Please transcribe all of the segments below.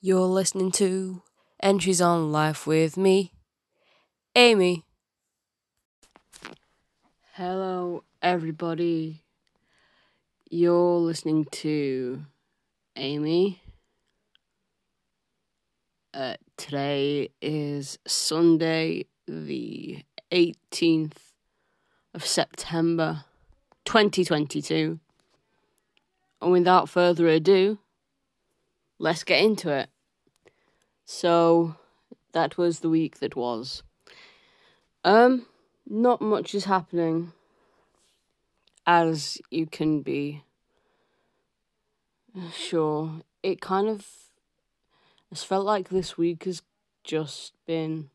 You're listening to Entries on Life with me, Amy. Hello, everybody. You're listening to Amy. Uh, today is Sunday, the 18th of September, 2022. And without further ado, let's get into it. So, that was the week that was. Um, not much is happening, as you can be sure. It kind of it's felt like this week has just been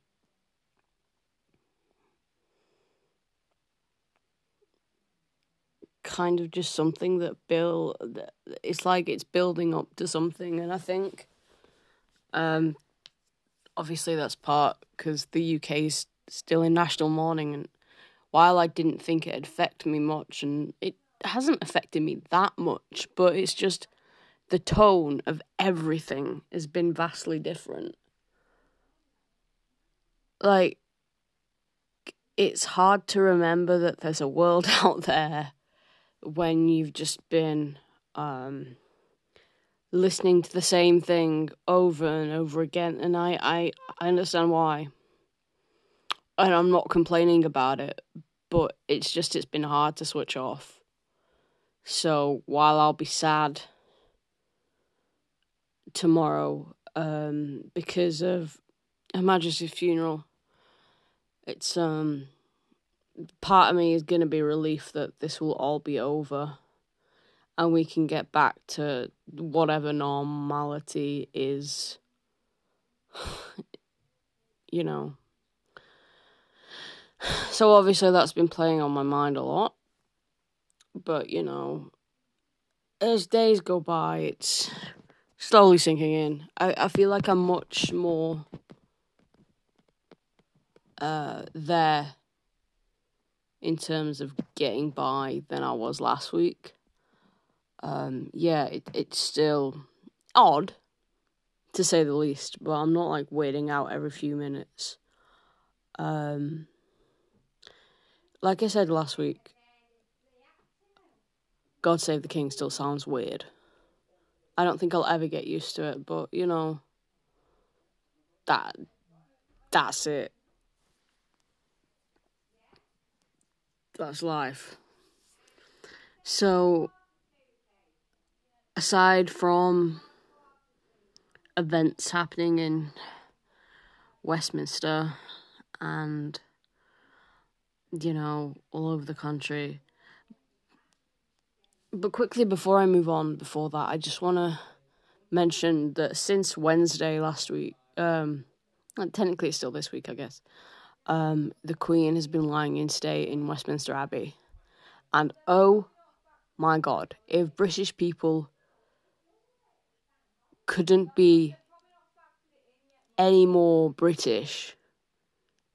kind of just something that Bill it's like it's building up to something and I think um obviously that's part because the UK is still in national mourning and while I didn't think it'd affect me much and it hasn't affected me that much but it's just the tone of everything has been vastly different. Like it's hard to remember that there's a world out there when you've just been um, listening to the same thing over and over again, and I, I, I understand why. And I'm not complaining about it, but it's just it's been hard to switch off. So while I'll be sad tomorrow um, because of Her Majesty's funeral, it's um part of me is going to be relief that this will all be over and we can get back to whatever normality is you know. So obviously that's been playing on my mind a lot but you know as days go by it's slowly sinking in. I, I feel like i'm much more uh there in terms of getting by than I was last week. Um, yeah, it, it's still odd to say the least, but I'm not like waiting out every few minutes. Um, like I said last week, God Save the King still sounds weird. I don't think I'll ever get used to it, but you know, that that's it. That's life. So, aside from events happening in Westminster and, you know, all over the country, but quickly before I move on, before that, I just want to mention that since Wednesday last week, um, technically it's still this week, I guess um, the Queen has been lying in state in Westminster Abbey. And oh my god, if British people couldn't be any more British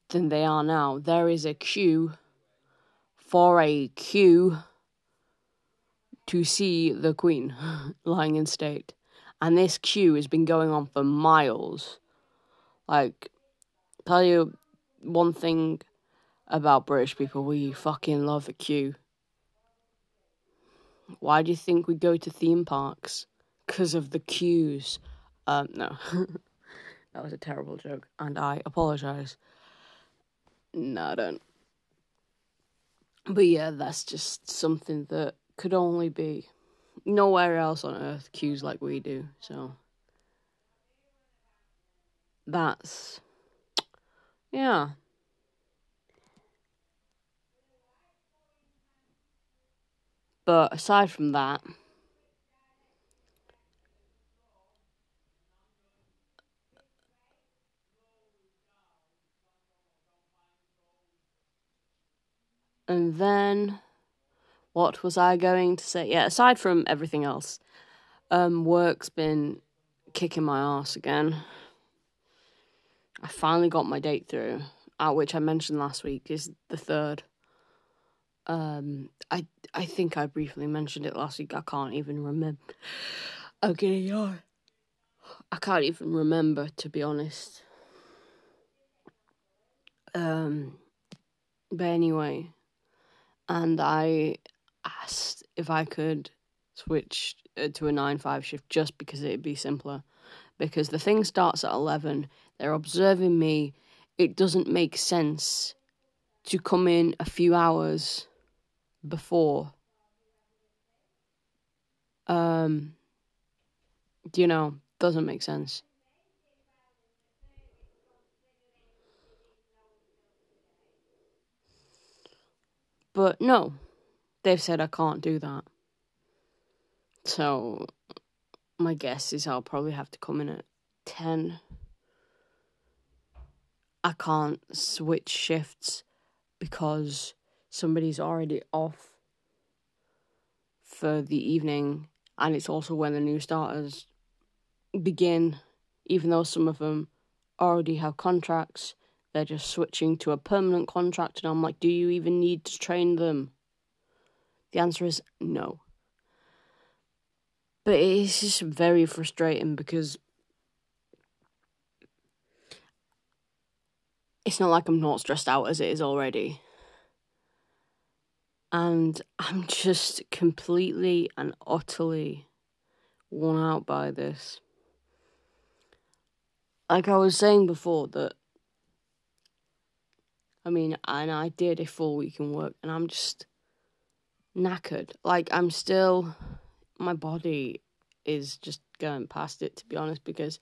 than they are now, there is a queue for a queue to see the Queen lying in state. And this queue has been going on for miles. Like, tell you, one thing about British people, we fucking love a queue. Why do you think we go to theme parks? Because of the queues. Um, no. that was a terrible joke, and I apologize. No, I don't. But yeah, that's just something that could only be nowhere else on earth queues like we do, so. That's yeah. But aside from that, and then what was I going to say? Yeah, aside from everything else, um, work's been kicking my ass again. I finally got my date through, at which I mentioned last week is the third. Um, I I think I briefly mentioned it last week. I can't even remember. I'm. I can't even remember to be honest. Um, but anyway, and I asked if I could switch uh, to a 9 5 shift just because it'd be simpler. Because the thing starts at 11, they're observing me. It doesn't make sense to come in a few hours before. Um, you know, doesn't make sense. But no, they've said I can't do that. So my guess is I'll probably have to come in at 10. I can't switch shifts because somebody's already off for the evening, and it's also when the new starters begin, even though some of them already have contracts. They're just switching to a permanent contract, and I'm like, do you even need to train them? The answer is no. But it's just very frustrating because it's not like I'm not stressed out as it is already. And I'm just completely and utterly worn out by this. Like I was saying before, that I mean, and I did a full week in work, and I'm just knackered. Like, I'm still, my body is just going past it, to be honest, because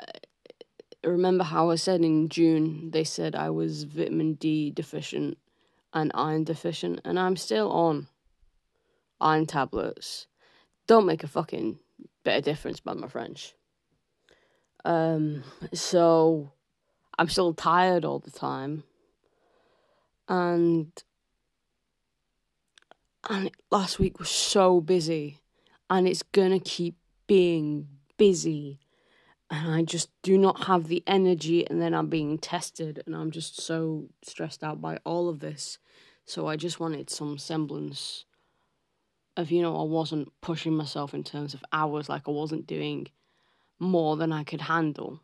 I uh, remember how I said in June, they said I was vitamin D deficient and iron deficient, and I'm still on iron tablets. Don't make a fucking bit of difference by my French. Um, so I'm still tired all the time. And and last week was so busy and it's gonna keep being busy and I just do not have the energy and then I'm being tested and I'm just so stressed out by all of this. So I just wanted some semblance of you know I wasn't pushing myself in terms of hours like I wasn't doing more than I could handle.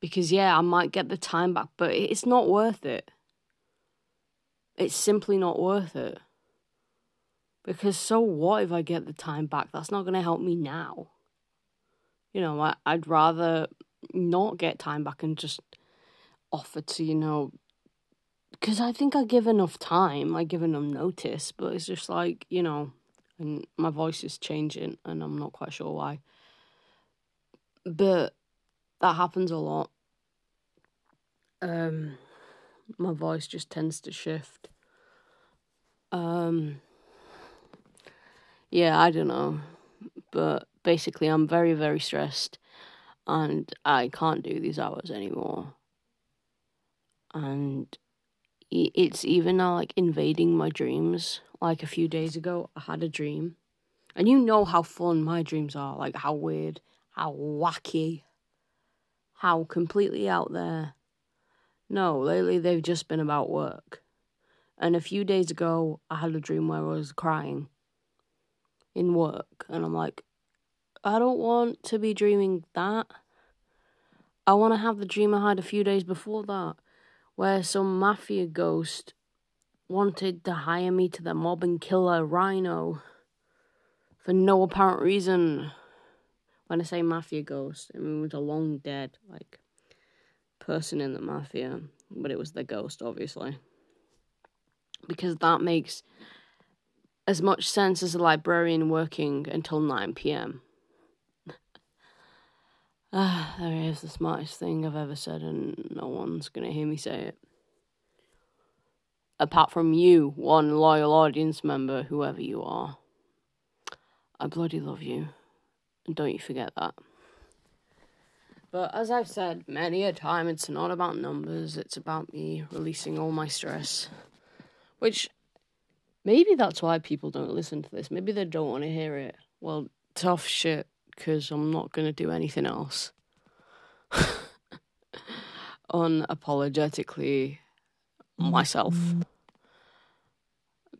Because yeah, I might get the time back, but it's not worth it. It's simply not worth it. Because so what if I get the time back? That's not going to help me now. You know, I, I'd rather not get time back and just offer to, you know, because I think I give enough time, I give enough notice, but it's just like, you know, and my voice is changing and I'm not quite sure why. But that happens a lot. Um, my voice just tends to shift. Um, yeah, I don't know. But basically, I'm very, very stressed and I can't do these hours anymore. And it's even now like invading my dreams. Like a few days ago, I had a dream. And you know how fun my dreams are, like how weird, how wacky, how completely out there. No, lately they've just been about work. And a few days ago, I had a dream where I was crying in work. And I'm like, I don't want to be dreaming that. I want to have the dream I had a few days before that, where some mafia ghost wanted to hire me to the mob and kill a rhino for no apparent reason. When I say mafia ghost, I mean it was a long dead, like, person in the mafia, but it was the ghost, obviously. Because that makes as much sense as a librarian working until 9 pm. ah, there is the smartest thing I've ever said, and no one's gonna hear me say it. Apart from you, one loyal audience member, whoever you are. I bloody love you, and don't you forget that. But as I've said many a time, it's not about numbers, it's about me releasing all my stress. Which Maybe that's why people don't listen to this. Maybe they don't want to hear it. Well, tough shit, because I'm not going to do anything else. Unapologetically myself.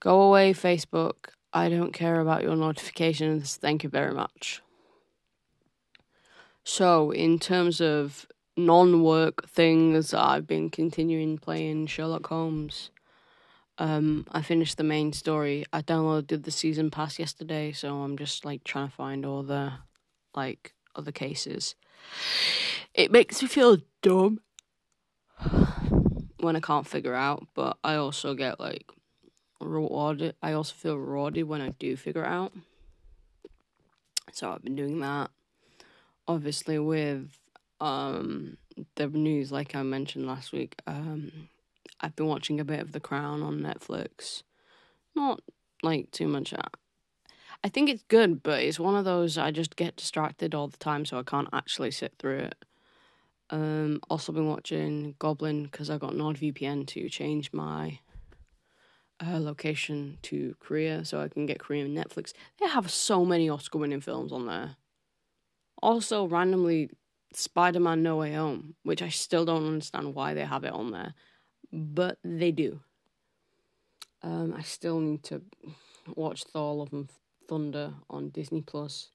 Go away, Facebook. I don't care about your notifications. Thank you very much. So, in terms of non work things, I've been continuing playing Sherlock Holmes. Um, I finished the main story. I downloaded the season pass yesterday, so I'm just like trying to find all the like other cases. It makes me feel dumb when I can't figure out, but I also get like rewarded. I also feel rewarded when I do figure out. So I've been doing that. Obviously, with um, the news, like I mentioned last week, um, I've been watching a bit of The Crown on Netflix. Not like too much. Uh, I think it's good, but it's one of those I just get distracted all the time, so I can't actually sit through it. Um, also been watching Goblin because I got NordVPN to change my uh, location to Korea so I can get Korean Netflix. They have so many Oscar winning films on there. Also, randomly, Spider Man No Way Home, which I still don't understand why they have it on there, but they do. Um, I still need to watch Thor Love and Thunder on Disney Plus.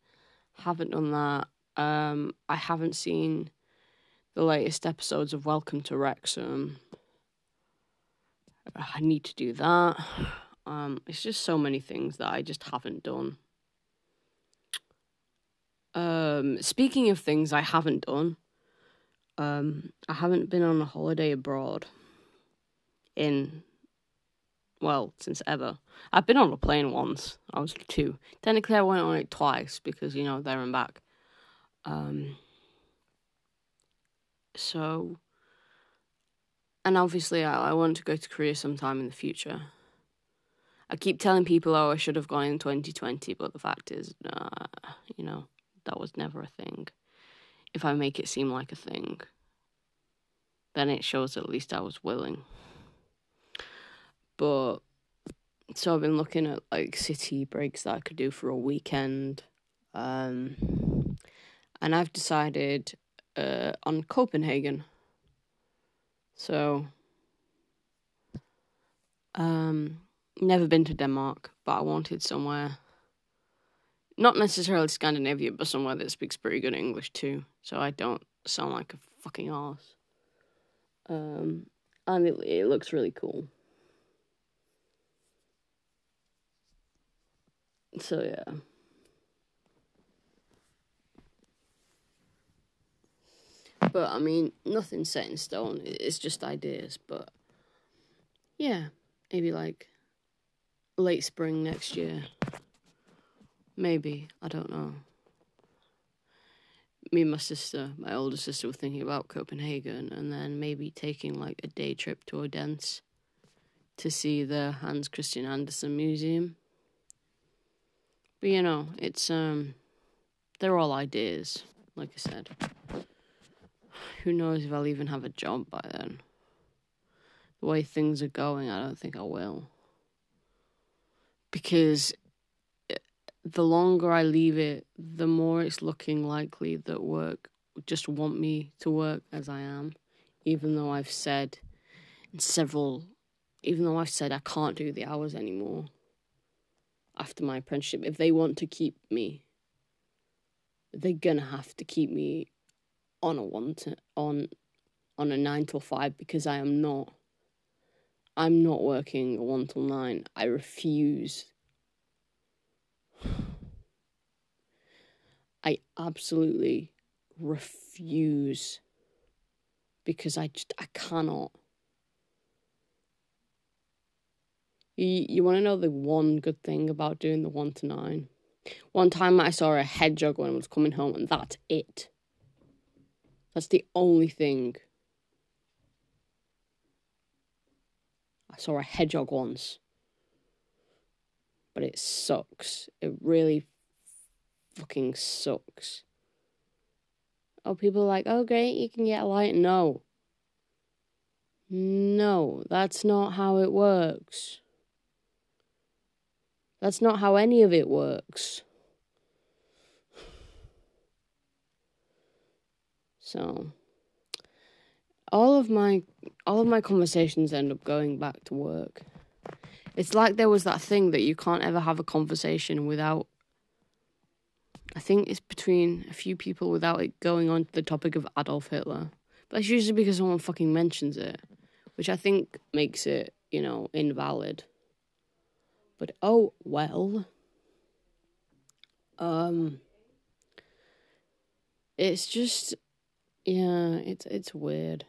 Haven't done that. Um, I haven't seen the latest episodes of Welcome to Wrexham. I need to do that. Um, it's just so many things that I just haven't done. Um, speaking of things I haven't done, um, I haven't been on a holiday abroad in, well, since ever. I've been on a plane once. I was two. Technically, I went on it twice because, you know, there and back. Um, so, and obviously, I, I want to go to Korea sometime in the future. I keep telling people, oh, I should have gone in 2020, but the fact is, uh, you know, that was never a thing. If I make it seem like a thing, then it shows at least I was willing. But so I've been looking at like city breaks that I could do for a weekend. Um, and I've decided uh, on Copenhagen. So, um, never been to Denmark, but I wanted somewhere, not necessarily Scandinavia, but somewhere that speaks pretty good English too, so I don't sound like a fucking ass. Um, and it, it looks really cool. So yeah. But I mean, nothing's set in stone. It's just ideas. But yeah, maybe like late spring next year. Maybe. I don't know. Me and my sister, my older sister, were thinking about Copenhagen and then maybe taking like a day trip to Odense to see the Hans Christian Andersen Museum. But you know, it's um they're all ideas, like I said. Who knows if I'll even have a job by then? The way things are going, I don't think I will. Because eh, the longer I leave it, the more it's looking likely that work just want me to work as I am, even though I've said in several, even though I've said I can't do the hours anymore after my apprenticeship. If they want to keep me, they're gonna have to keep me on a one to, on on a nine till five because I am not. I'm not working a one till nine. I refuse. I absolutely refuse because I just I cannot. You you want to know the one good thing about doing the one to nine? One time I saw a hedgehog when I was coming home, and that's it. That's the only thing. I saw a hedgehog once. But it sucks. It really fucking sucks. Oh, people are like, oh, great, you can get a light. No. No, that's not how it works. That's not how any of it works. So all of my all of my conversations end up going back to work. It's like there was that thing that you can't ever have a conversation without I think it's between a few people without it going on to the topic of Adolf Hitler. But that's usually because someone fucking mentions it, which I think makes it, you know, invalid. But oh well. Um it's just yeah, it's it's weird.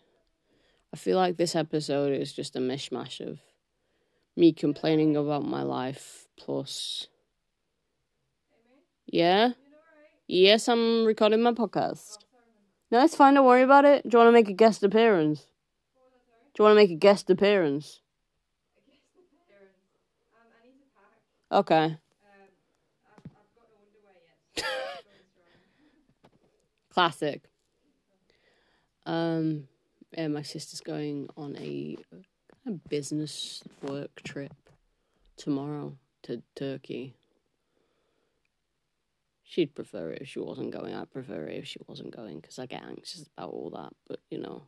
I feel like this episode is just a mishmash of me complaining about my life plus Yeah? Yes, I'm recording my podcast. No, it's fine, don't worry about it. Do you want to make a guest appearance? Do you want to make a guest appearance? Okay. Classic. Um, yeah, my sister's going on a, a business work trip tomorrow to Turkey. She'd prefer it if she wasn't going. I'd prefer it if she wasn't going because I get anxious about all that. But you know,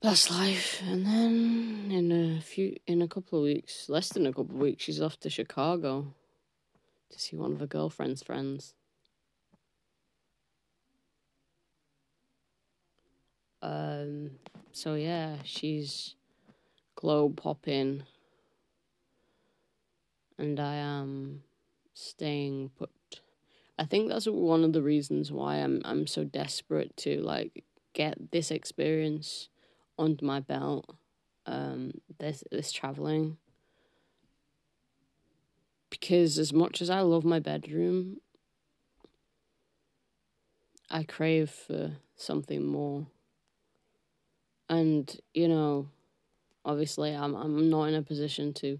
that's life. And then in a few, in a couple of weeks, less than a couple of weeks, she's off to Chicago to see one of her girlfriend's friends. Um, so yeah, she's globe popping, and I am staying put. I think that's one of the reasons why I'm I'm so desperate to like get this experience under my belt. Um, this this traveling because as much as I love my bedroom, I crave for something more and you know, obviously, I'm I'm not in a position to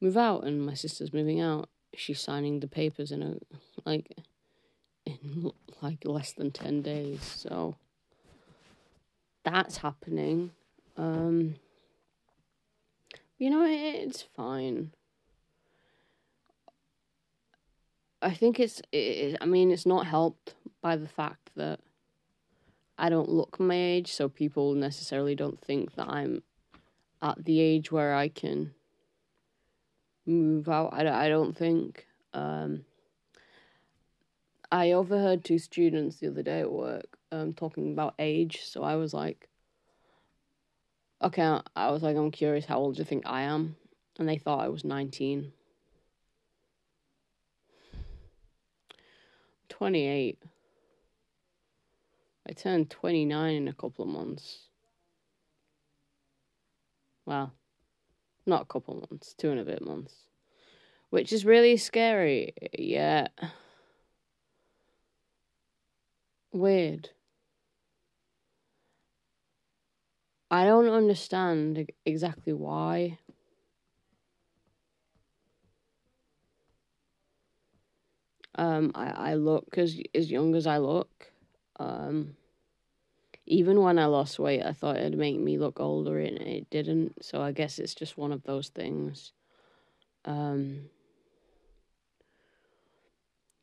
move out, and my sister's moving out. She's signing the papers in a like in like less than ten days, so that's happening. Um, you know, it's fine. I think it's. It, I mean, it's not helped by the fact that I don't look my age, so people necessarily don't think that I'm at the age where I can move out. I, I don't think. Um, I overheard two students the other day at work um, talking about age, so I was like, okay, I was like, I'm curious, how old do you think I am? And they thought I was 19. 28. I turn 29 in a couple of months. Well, not a couple of months, two and a bit months. Which is really scary, yeah. Weird. I don't understand exactly why. Um, I, I look as as young as I look. Um, even when I lost weight, I thought it'd make me look older, and it didn't. So I guess it's just one of those things. Um,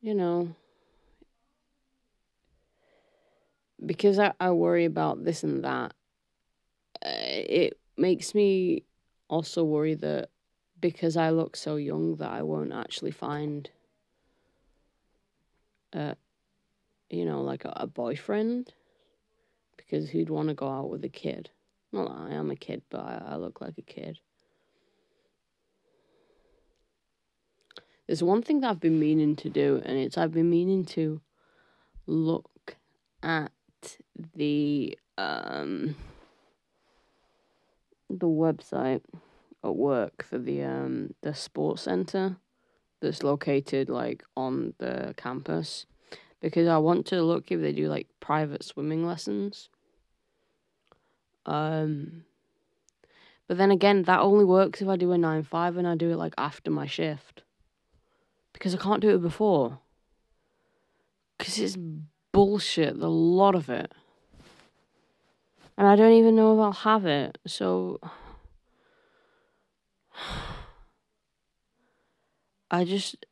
you know, because I, I worry about this and that, it makes me also worry that because I look so young that I won't actually find, uh, you know, like a, a boyfriend because who'd want to go out with a kid? Well, I am a kid, but I, I look like a kid. There's one thing that I've been meaning to do, and it's I've been meaning to look at the um the website at work for the um the sports center that's located like on the campus because I want to look if they do like private swimming lessons. Um, but then again, that only works if I do a 9 5 and I do it like after my shift. Because I can't do it before. Because it's bullshit, the lot of it. And I don't even know if I'll have it, so. I just.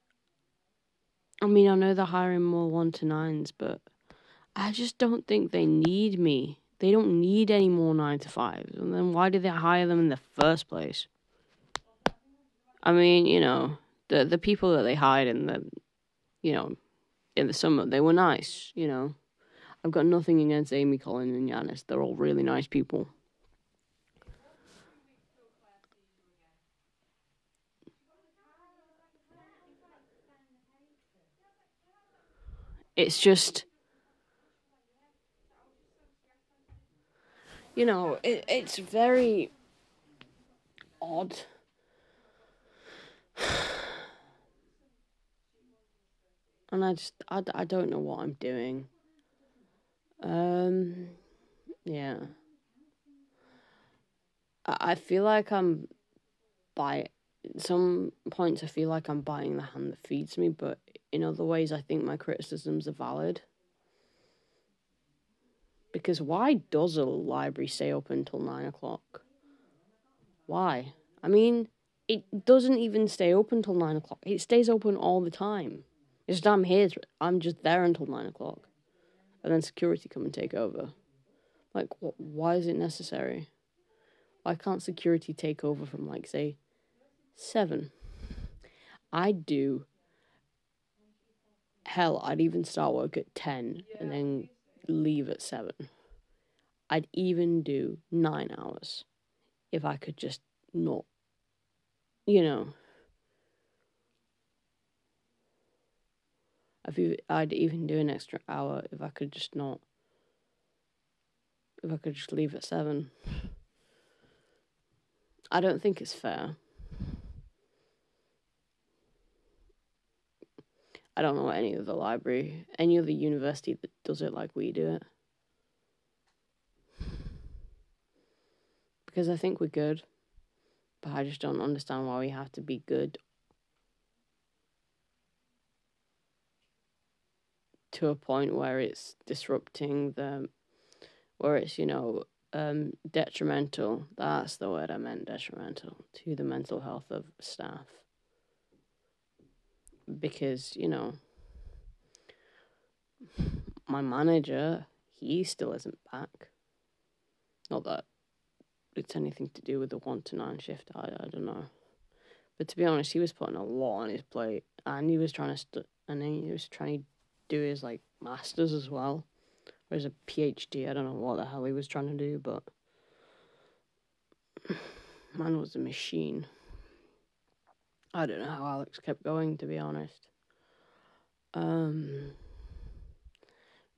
I mean, I know they're hiring more one to nines, but I just don't think they need me. They don't need any more nine to fives. And then why did they hire them in the first place? I mean, you know, the the people that they hired in the you know, in the summer. They were nice, you know. I've got nothing against Amy, Colin, and Yanis. They're all really nice people. It's just, you know, it, it's very odd. And I just, I, I don't know what I'm doing. Um, yeah. I, I feel like I'm by some points I feel like I'm biting the hand that feeds me, but in other ways I think my criticisms are valid. Because why does a library stay open until nine o'clock? Why? I mean, it doesn't even stay open until nine o'clock. It stays open all the time. It's just I'm here. I'm just there until nine o'clock and then security come and take over. Like, wh- why is it necessary? Why can't security take over from, like, say, seven? I'd do. Hell, I'd even start work at 10 and then leave at 7. I'd even do nine hours if I could just not, you know. I'd even do an extra hour if I could just not. If I could just leave at seven. I don't think it's fair. I don't know any other library, any other university that does it like we do it. Because I think we're good, but I just don't understand why we have to be good to a point where it's disrupting the, where it's, you know, um, detrimental. That's the word I meant, detrimental to the mental health of staff. Because, you know, my manager, he still isn't back. Not that it's anything to do with the one to nine shift. I, I don't know. But to be honest, he was putting a lot on his plate, and he was trying to st- and he was trying to do his like masters as well, or his a PhD. I don't know what the hell he was trying to do, but man was a machine. I don't know how Alex kept going, to be honest. Um,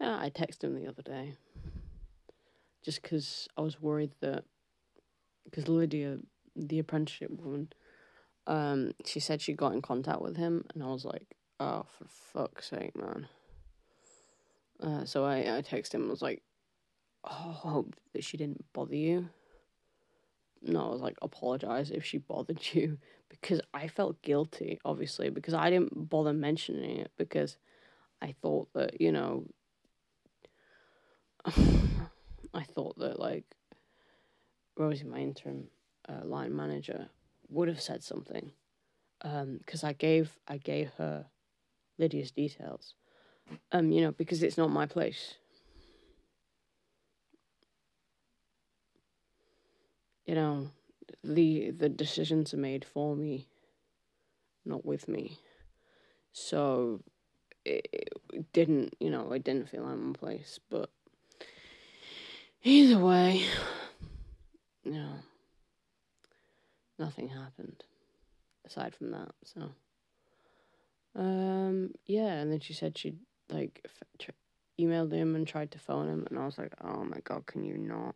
yeah, I texted him the other day, just because I was worried that because Lydia, the apprenticeship woman, um, she said she got in contact with him, and I was like, oh, for fuck's sake, man. Uh, so I, I texted him and was like, oh, hope that she didn't bother you. No, I was like, apologize if she bothered you because I felt guilty, obviously, because I didn't bother mentioning it because I thought that, you know, I thought that, like, Rosie, my interim uh, line manager, would have said something because um, I gave I gave her Lydia's details um, you know, because it's not my place. You know, the the decisions are made for me, not with me. So it, it didn't, you know, it didn't feel like my place. But either way, you know, nothing happened aside from that. So, um, yeah, and then she said she'd like f- emailed him and tried to phone him, and I was like, oh my god, can you not?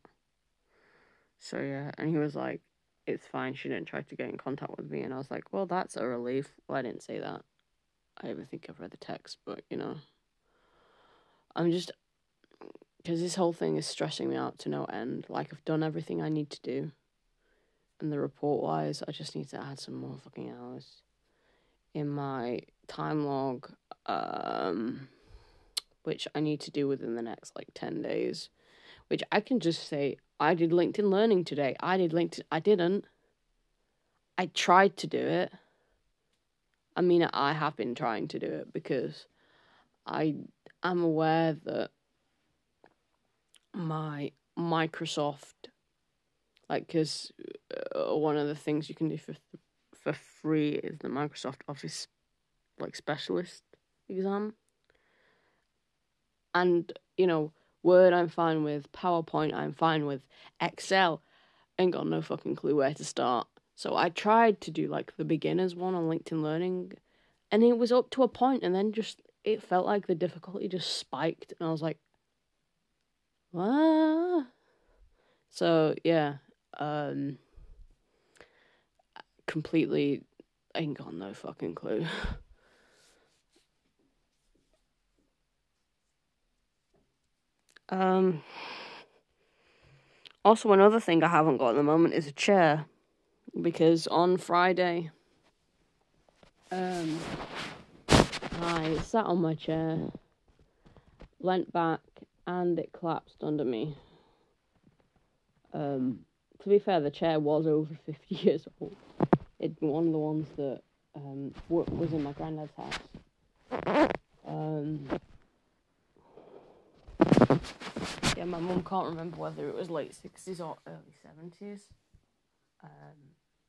So yeah, and he was like, it's fine. She didn't try to get in contact with me, and I was like, well, that's a relief. Well, I didn't say that. I even think I've read the text, but you know, I'm just because this whole thing is stressing me out to no end. Like I've done everything I need to do, and the report wise, I just need to add some more fucking hours in my time log. Um which I need to do within the next like 10 days, which I can just say, I did LinkedIn Learning today. I did LinkedIn, I didn't. I tried to do it. I mean, I have been trying to do it because I am aware that my Microsoft, like, because uh, one of the things you can do for for free is the Microsoft Office, like, specialist exam. And, you know, Word I'm fine with, PowerPoint I'm fine with, Excel ain't got no fucking clue where to start. So I tried to do like the beginners one on LinkedIn Learning and it was up to a point and then just it felt like the difficulty just spiked and I was like what? So yeah, um completely ain't got no fucking clue. um also another thing I haven't got at the moment is a chair because on Friday um I sat on my chair, leant back, and it collapsed under me. Um, to be fair, the chair was over 50 years old. It one of the ones that um, was in my granddad's house. Um, yeah, my mum can't remember whether it was late 60s or early 70s. Um,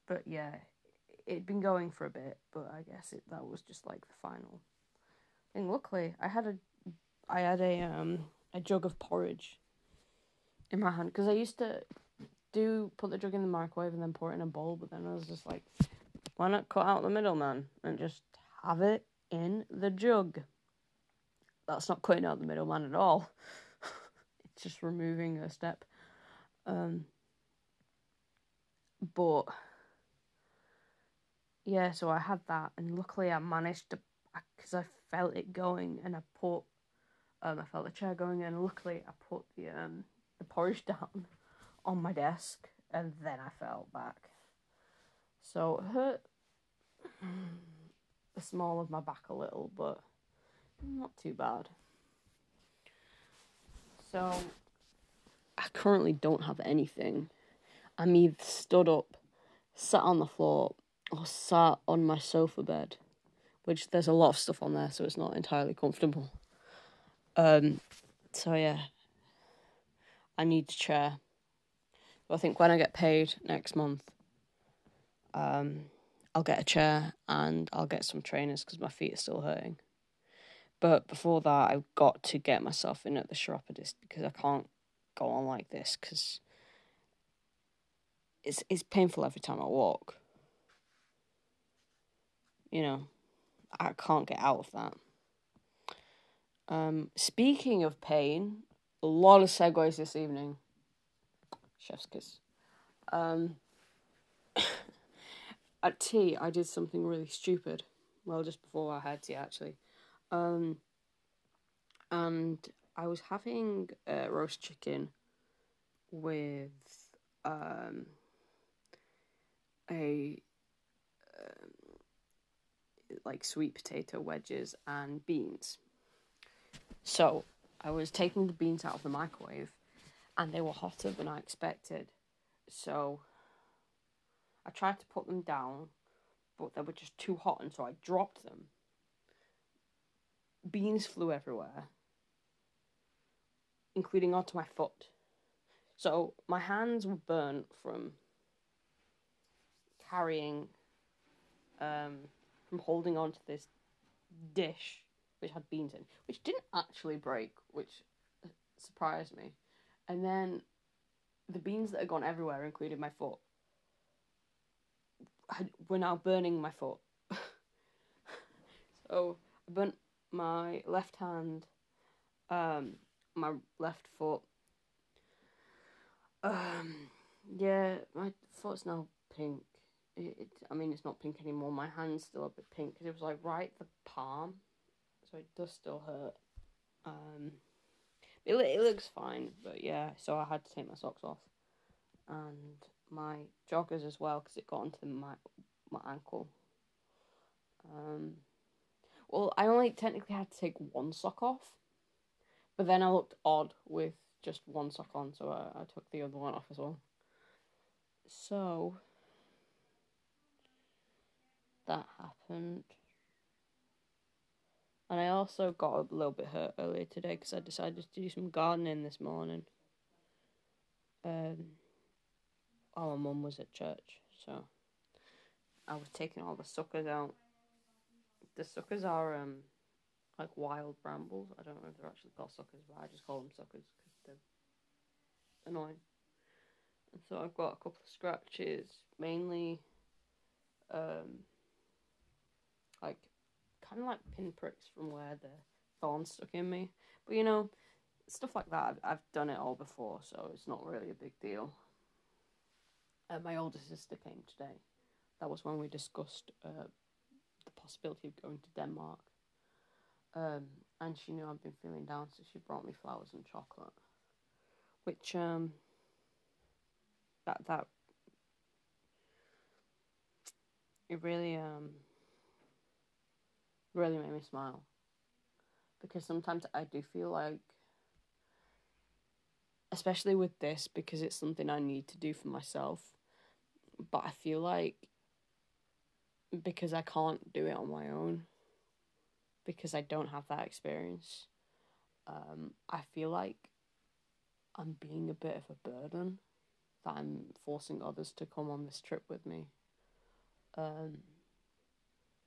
but yeah, it'd been going for a bit, but I guess it that was just like the final and luckily, I had a, I had a um a jug of porridge in my hand because I used to do put the jug in the microwave and then pour it in a bowl, but then I was just like, why not cut out the middleman and just have it in the jug? That's not cutting out the middleman at all. it's just removing a step. Um, but yeah, so I had that, and luckily I managed to because I felt it going and I put um, I felt the chair going and luckily I put the um, the porridge down on my desk and then I fell back. So it hurt the small of my back a little, but not too bad. So I currently don't have anything. I'm either stood up, sat on the floor, or sat on my sofa bed which there's a lot of stuff on there, so it's not entirely comfortable. Um, so yeah, I need a chair. So I think when I get paid next month, um, I'll get a chair and I'll get some trainers because my feet are still hurting. But before that, I've got to get myself in at the chiropodist because I can't go on like this because it's it's painful every time I walk. You know. I can't get out of that. Um, speaking of pain, a lot of segues this evening. Chef's kiss. Um, at tea, I did something really stupid. Well, just before I had tea, actually. Um, and I was having uh, roast chicken with um, a um, like sweet potato wedges and beans. So I was taking the beans out of the microwave and they were hotter than I expected. So I tried to put them down, but they were just too hot, and so I dropped them. Beans flew everywhere, including onto my foot. So my hands were burnt from carrying um, from holding on to this dish which had beans in, which didn't actually break, which surprised me. And then the beans that had gone everywhere, including my foot, had, were now burning my foot. so I burnt my left hand, um, my left foot. Um, yeah, my foot's now pink it, it, I mean, it's not pink anymore. My hand's still a bit pink because it was like right the palm, so it does still hurt. It it looks fine, but yeah. So I had to take my socks off, and my joggers as well because it got onto my my ankle. Um, well, I only technically had to take one sock off, but then I looked odd with just one sock on, so I, I took the other one off as well. So that happened. And I also got a little bit hurt earlier today because I decided to do some gardening this morning. Um, my mum was at church, so I was taking all the suckers out. The suckers are um like wild brambles. I don't know if they're actually called suckers, but I just call them suckers because they're annoying. And so I've got a couple of scratches, mainly um, like kind of like pinpricks from where the thorn stuck in me. But you know, stuff like that, I've, I've done it all before, so it's not really a big deal. Uh, my older sister came today. That was when we discussed uh, the possibility of going to Denmark. Um, and she knew I'd been feeling down, so she brought me flowers and chocolate, which um, that that it really um really made me smile because sometimes I do feel like especially with this because it's something I need to do for myself but I feel like because I can't do it on my own because I don't have that experience um I feel like I'm being a bit of a burden that I'm forcing others to come on this trip with me. Um,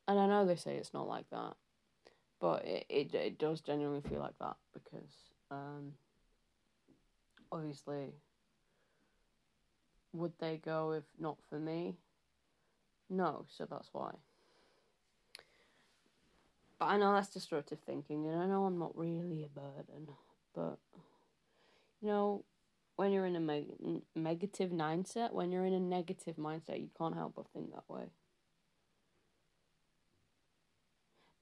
and I know they say it's not like that, but it, it, it does genuinely feel like that because um, obviously, would they go if not for me? No, so that's why. But I know that's destructive thinking, and I know I'm not really a burden, but you know, when you're in a meg- negative mindset, when you're in a negative mindset, you can't help but think that way.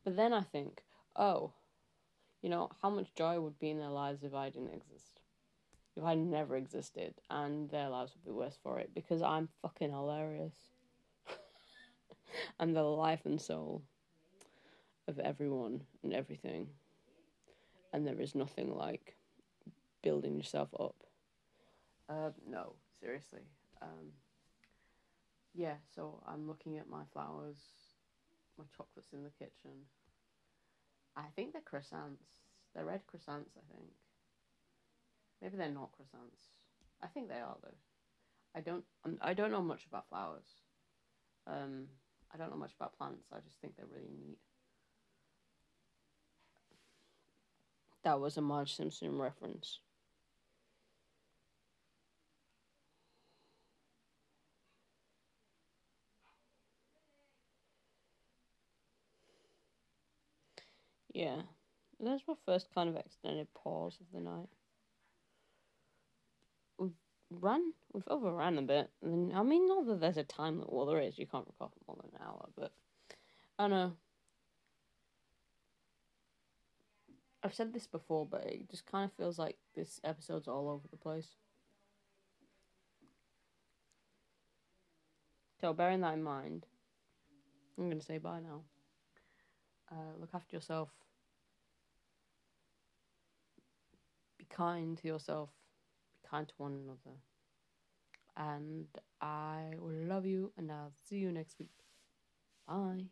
But then I think, oh, you know, how much joy would be in their lives if I didn't exist? If I never existed and their lives would be worse for it because I'm fucking hilarious. I'm the life and soul of everyone and everything. And there is nothing like building yourself up uh, no, seriously. Um, yeah, so I'm looking at my flowers, my chocolates in the kitchen. I think they're croissants. They're red croissants, I think. Maybe they're not croissants. I think they are though. I don't. I'm, don't know much about flowers. Um, I don't know much about plants. I just think they're really neat. That was a Marge Simpson reference. Yeah. That's my first kind of extended pause of the night. We've run, we've overrun a bit. I mean, not that there's a time limit. Well, there is. You can't record more than an hour, but I know. I've said this before, but it just kind of feels like this episode's all over the place. So, bearing that in mind, I'm going to say bye now. Uh, look after yourself. be kind to yourself, be kind to one another. And I will love you, and I'll see you next week. Bye.